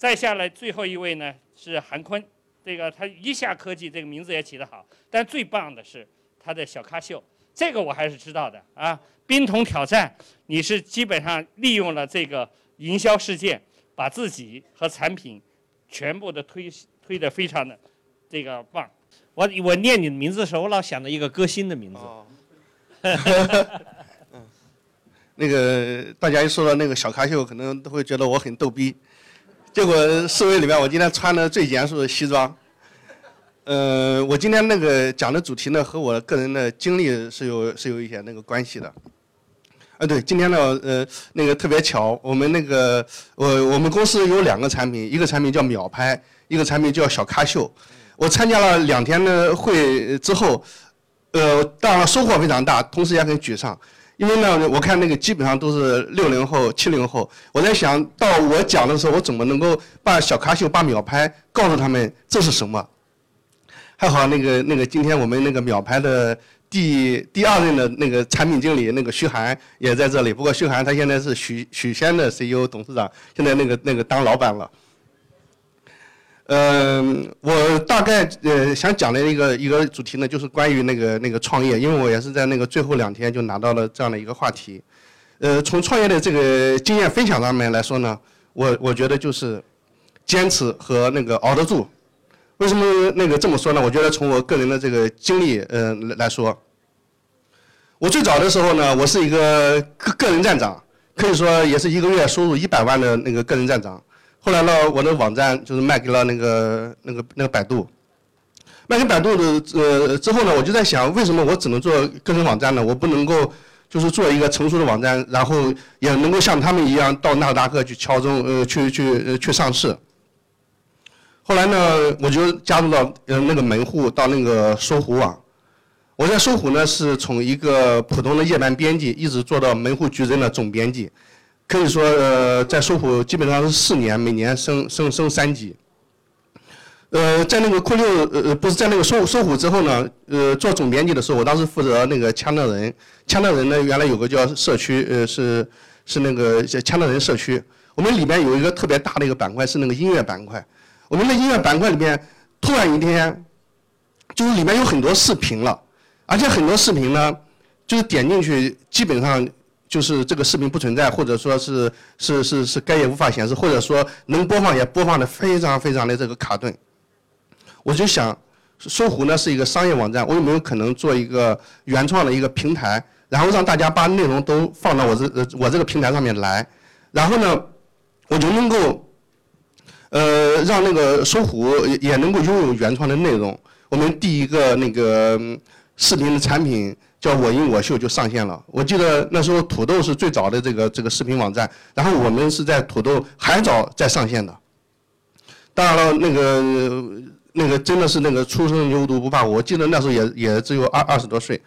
再下来最后一位呢是韩坤，这个他一下科技这个名字也起得好，但最棒的是他的小咖秀，这个我还是知道的啊。冰桶挑战，你是基本上利用了这个营销事件，把自己和产品全部的推推得非常的这个棒。我我念你的名字的时候，我老想到一个歌星的名字。那个大家一说到那个小咖秀，可能都会觉得我很逗逼。结果四位里面，我今天穿的最严肃的西装。呃，我今天那个讲的主题呢，和我个人的经历是有是有一些那个关系的。啊，对，今天呢，呃，那个特别巧，我们那个我我们公司有两个产品，一个产品叫秒拍，一个产品叫小咖秀。我参加了两天的会之后，呃，当然收获非常大，同时也很沮丧。因为呢，我看那个基本上都是六零后、七零后。我在想到我讲的时候，我怎么能够把小咖秀、把秒拍告诉他们这是什么？还好那个那个今天我们那个秒拍的第第二任的那个产品经理那个徐涵也在这里。不过徐涵他现在是许许仙的 CEO 董事长，现在那个那个当老板了。嗯，我大概呃想讲的一个一个主题呢，就是关于那个那个创业，因为我也是在那个最后两天就拿到了这样的一个话题。呃，从创业的这个经验分享上面来说呢，我我觉得就是坚持和那个熬得住。为什么那个这么说呢？我觉得从我个人的这个经历呃来说，我最早的时候呢，我是一个个个人站长，可以说也是一个月收入一百万的那个个人站长。后来呢，我的网站就是卖给了那个那个那个百度，卖给百度的呃之后呢，我就在想，为什么我只能做个人网站呢？我不能够就是做一个成熟的网站，然后也能够像他们一样到纳斯达克去敲钟呃去去呃去上市。后来呢，我就加入到呃那个门户到那个搜狐网，我在搜狐呢是从一个普通的夜班编辑一直做到门户矩阵的总编辑。可以说，呃，在搜狐基本上是四年，每年升升升三级。呃，在那个酷六，呃，不是在那个搜搜狐之后呢，呃，做总编辑的时候，我当时负责那个枪的人，枪的人呢，原来有个叫社区，呃，是是那个枪的人社区。我们里面有一个特别大的一个板块是那个音乐板块。我们的音乐板块里面，突然一天，就是里面有很多视频了，而且很多视频呢，就是点进去基本上。就是这个视频不存在，或者说是是是是该也无法显示，或者说能播放也播放的非常非常的这个卡顿。我就想，搜狐呢是一个商业网站，我有没有可能做一个原创的一个平台，然后让大家把内容都放到我这呃我这个平台上面来，然后呢，我就能够，呃，让那个搜狐也能够拥有原创的内容。我们第一个那个视频的产品。叫我音我秀就上线了。我记得那时候土豆是最早的这个这个视频网站，然后我们是在土豆还早在上线的。当然了，那个那个真的是那个初生牛犊不怕虎。我记得那时候也也只有二二十多岁，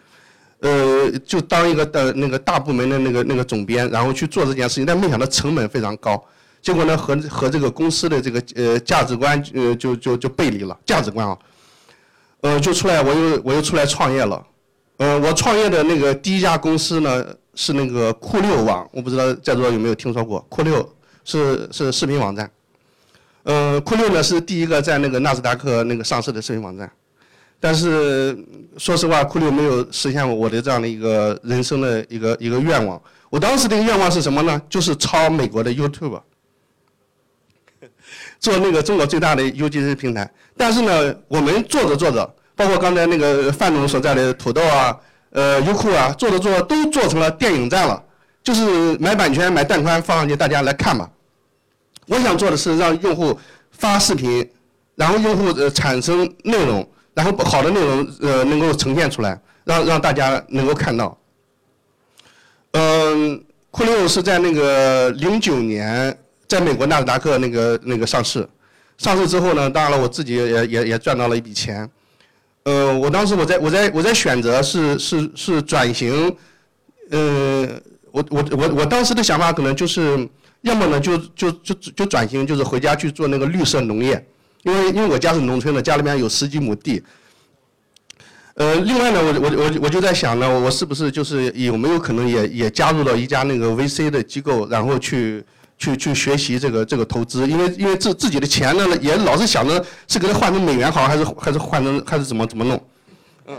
呃，就当一个的那个大部门的那个那个总编，然后去做这件事情，但没想到成本非常高。结果呢，和和这个公司的这个呃价值观呃就就就背离了价值观啊，呃，就出来我又我又出来创业了。呃，我创业的那个第一家公司呢是那个酷六网，我不知道在座有没有听说过。酷六是是视频网站，呃，酷六呢是第一个在那个纳斯达克那个上市的视频网站，但是说实话，酷六没有实现我的这样的一个人生的一个一个愿望。我当时的愿望是什么呢？就是抄美国的 YouTube，做那个中国最大的 UGC 平台。但是呢，我们做着做着。包括刚才那个范总所在的土豆啊，呃，优酷啊，做着做着都做成了电影站了，就是买版权、买带宽放上去，大家来看吧。我想做的是让用户发视频，然后用户呃产生内容，然后好的内容呃能够呈现出来，让让大家能够看到。嗯，酷六是在那个零九年在美国纳斯达克那个那个上市，上市之后呢，当然了，我自己也也也赚到了一笔钱。呃，我当时我在我在我在选择是是是转型，呃，我我我我当时的想法可能就是，要么呢就就就就转型，就是回家去做那个绿色农业，因为因为我家是农村的，家里面有十几亩地。呃，另外呢，我我我我就在想呢，我是不是就是有没有可能也也加入到一家那个 VC 的机构，然后去去去学习这个这个投资，因为因为自自己的钱呢也老是想着是给它换成美元好，还是还是换成还是怎么怎么弄，嗯，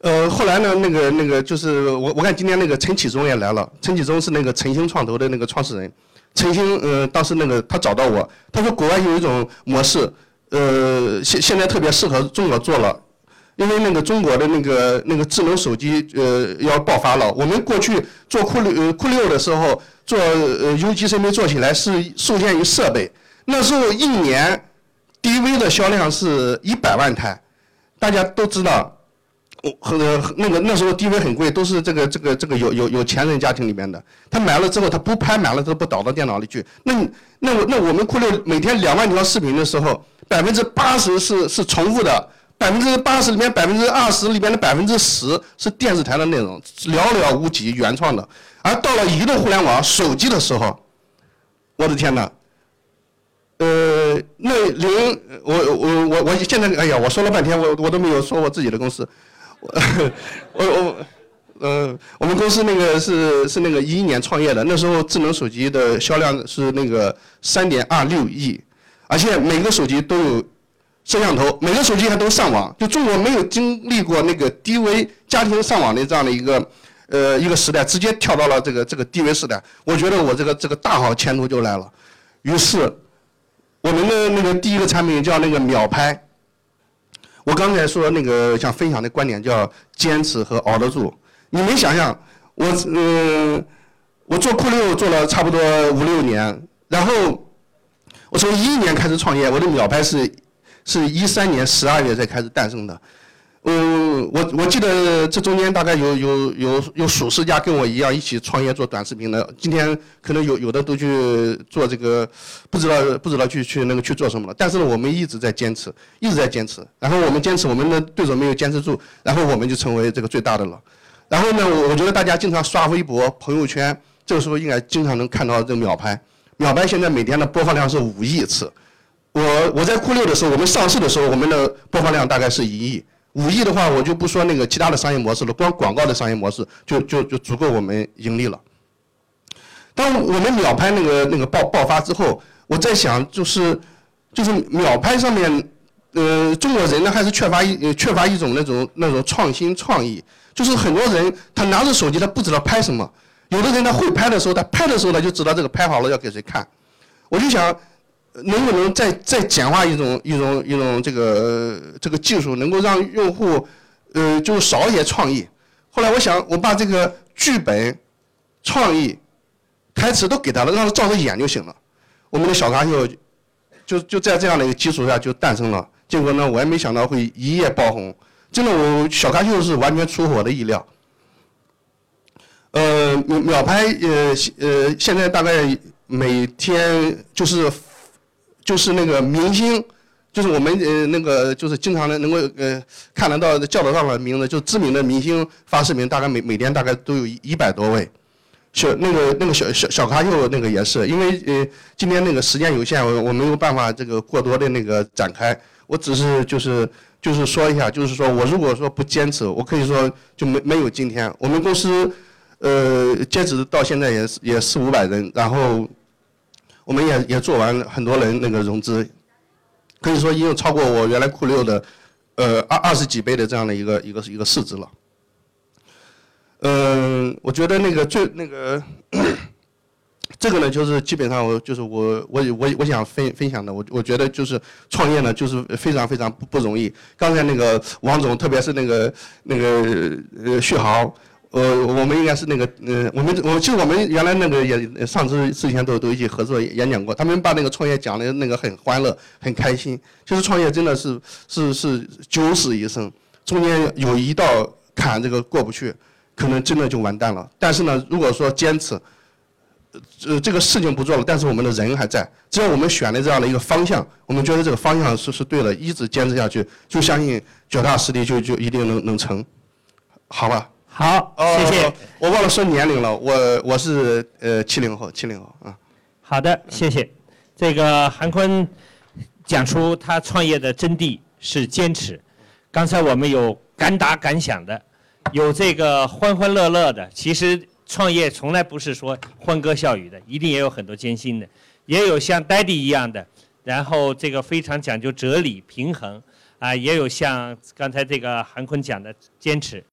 呃，后来呢，那个那个就是我我看今天那个陈启宗也来了，陈启宗是那个晨星创投的那个创始人，陈星呃当时那个他找到我，他说国外有一种模式，呃现现在特别适合中国做了。因为那个中国的那个那个智能手机呃要爆发了，我们过去做酷六呃酷六的时候做呃 UGC 没做起来是受限于设备，那时候一年 DV 的销量是一百万台，大家都知道，我和那个那时候 DV 很贵，都是这个这个这个有有有钱人家庭里面的，他买了之后他不拍满了他不导到电脑里去，那那那我们酷六每天两万条视频的时候，百分之八十是是重复的。百分之八十里面，百分之二十里面的百分之十是电视台的内容，寥寥无几原创的。而到了移动互联网、手机的时候，我的天哪！呃，那零，我我我我现在，哎呀，我说了半天，我我都没有说我自己的公司。我我呃，我们公司那个是是那个一一年创业的，那时候智能手机的销量是那个三点二六亿，而且每个手机都有。摄像头，每个手机还都上网，就中国没有经历过那个低微家庭上网的这样的一个，呃，一个时代，直接跳到了这个这个低微时代。我觉得我这个这个大好前途就来了。于是，我们的那个第一个产品叫那个秒拍。我刚才说那个想分享的观点叫坚持和熬得住。你们想想，我嗯，我做酷六做了差不多五六年，然后我从一一年开始创业，我的秒拍是。是一三年十二月才开始诞生的，嗯，我我记得这中间大概有有有有数十家跟我一样一起创业做短视频的，今天可能有有的都去做这个，不知道不知道去去那个去做什么了。但是呢，我们一直在坚持，一直在坚持。然后我们坚持，我们的对手没有坚持住，然后我们就成为这个最大的了。然后呢，我我觉得大家经常刷微博、朋友圈，这个时候应该经常能看到这个秒拍。秒拍现在每天的播放量是五亿次。我我在酷六的时候，我们上市的时候，我们的播放量大概是一亿、五亿的话，我就不说那个其他的商业模式了，光广告的商业模式就就就足够我们盈利了。当我们秒拍那个那个爆爆发之后，我在想，就是就是秒拍上面，呃，中国人呢还是缺乏一缺乏一种那种那种创新创意，就是很多人他拿着手机他不知道拍什么，有的人他会拍的时候，他拍的时候他就知道这个拍好了要给谁看，我就想。能不能再再简化一种一种一种这个这个技术，能够让用户，呃，就少一些创意。后来我想，我把这个剧本、创意、台词都给他了，让他照着演就行了。我们的小咖秀，就就在这样的一个基础下就诞生了。结果呢，我也没想到会一夜爆红。真的，我小咖秀是完全出乎我的意料。呃，秒秒拍，呃呃，现在大概每天就是。就是那个明星，就是我们呃那个就是经常的能够呃看得到叫得上的名字，就知名的明星发视频，大概每每天大概都有一百多位。小那个那个小小小咖秀那个也是，因为呃今天那个时间有限，我我没有办法这个过多的那个展开，我只是就是就是说一下，就是说我如果说不坚持，我可以说就没没有今天。我们公司呃截止到现在也是也四五百人，然后。我们也也做完很多人那个融资，可以说已经超过我原来酷六的，呃二二十几倍的这样的一个一个一个市值了。嗯，我觉得那个最那个，这个呢就是基本上我就是我我我我想分分享的，我我觉得就是创业呢就是非常非常不不容易。刚才那个王总，特别是那个那个呃旭豪。呃，我们应该是那个，嗯，我们我其实我们原来那个也上次之前都都一起合作演讲过，他们把那个创业讲的那个很欢乐，很开心。其实创业真的是是是九死一生，中间有一道坎这个过不去，可能真的就完蛋了。但是呢，如果说坚持，呃，这个事情不做了，但是我们的人还在，只要我们选了这样的一个方向，我们觉得这个方向是是对的，一直坚持下去，就相信脚踏实地就就一定能能成，好吧？好，谢谢。我忘了说年龄了，我我是呃七零后，七零后啊。好的，谢谢。这个韩坤讲出他创业的真谛是坚持。刚才我们有敢打敢想的，有这个欢欢乐乐的。其实创业从来不是说欢歌笑语的，一定也有很多艰辛的，也有像 Daddy 一样的，然后这个非常讲究哲理平衡，啊，也有像刚才这个韩坤讲的坚持。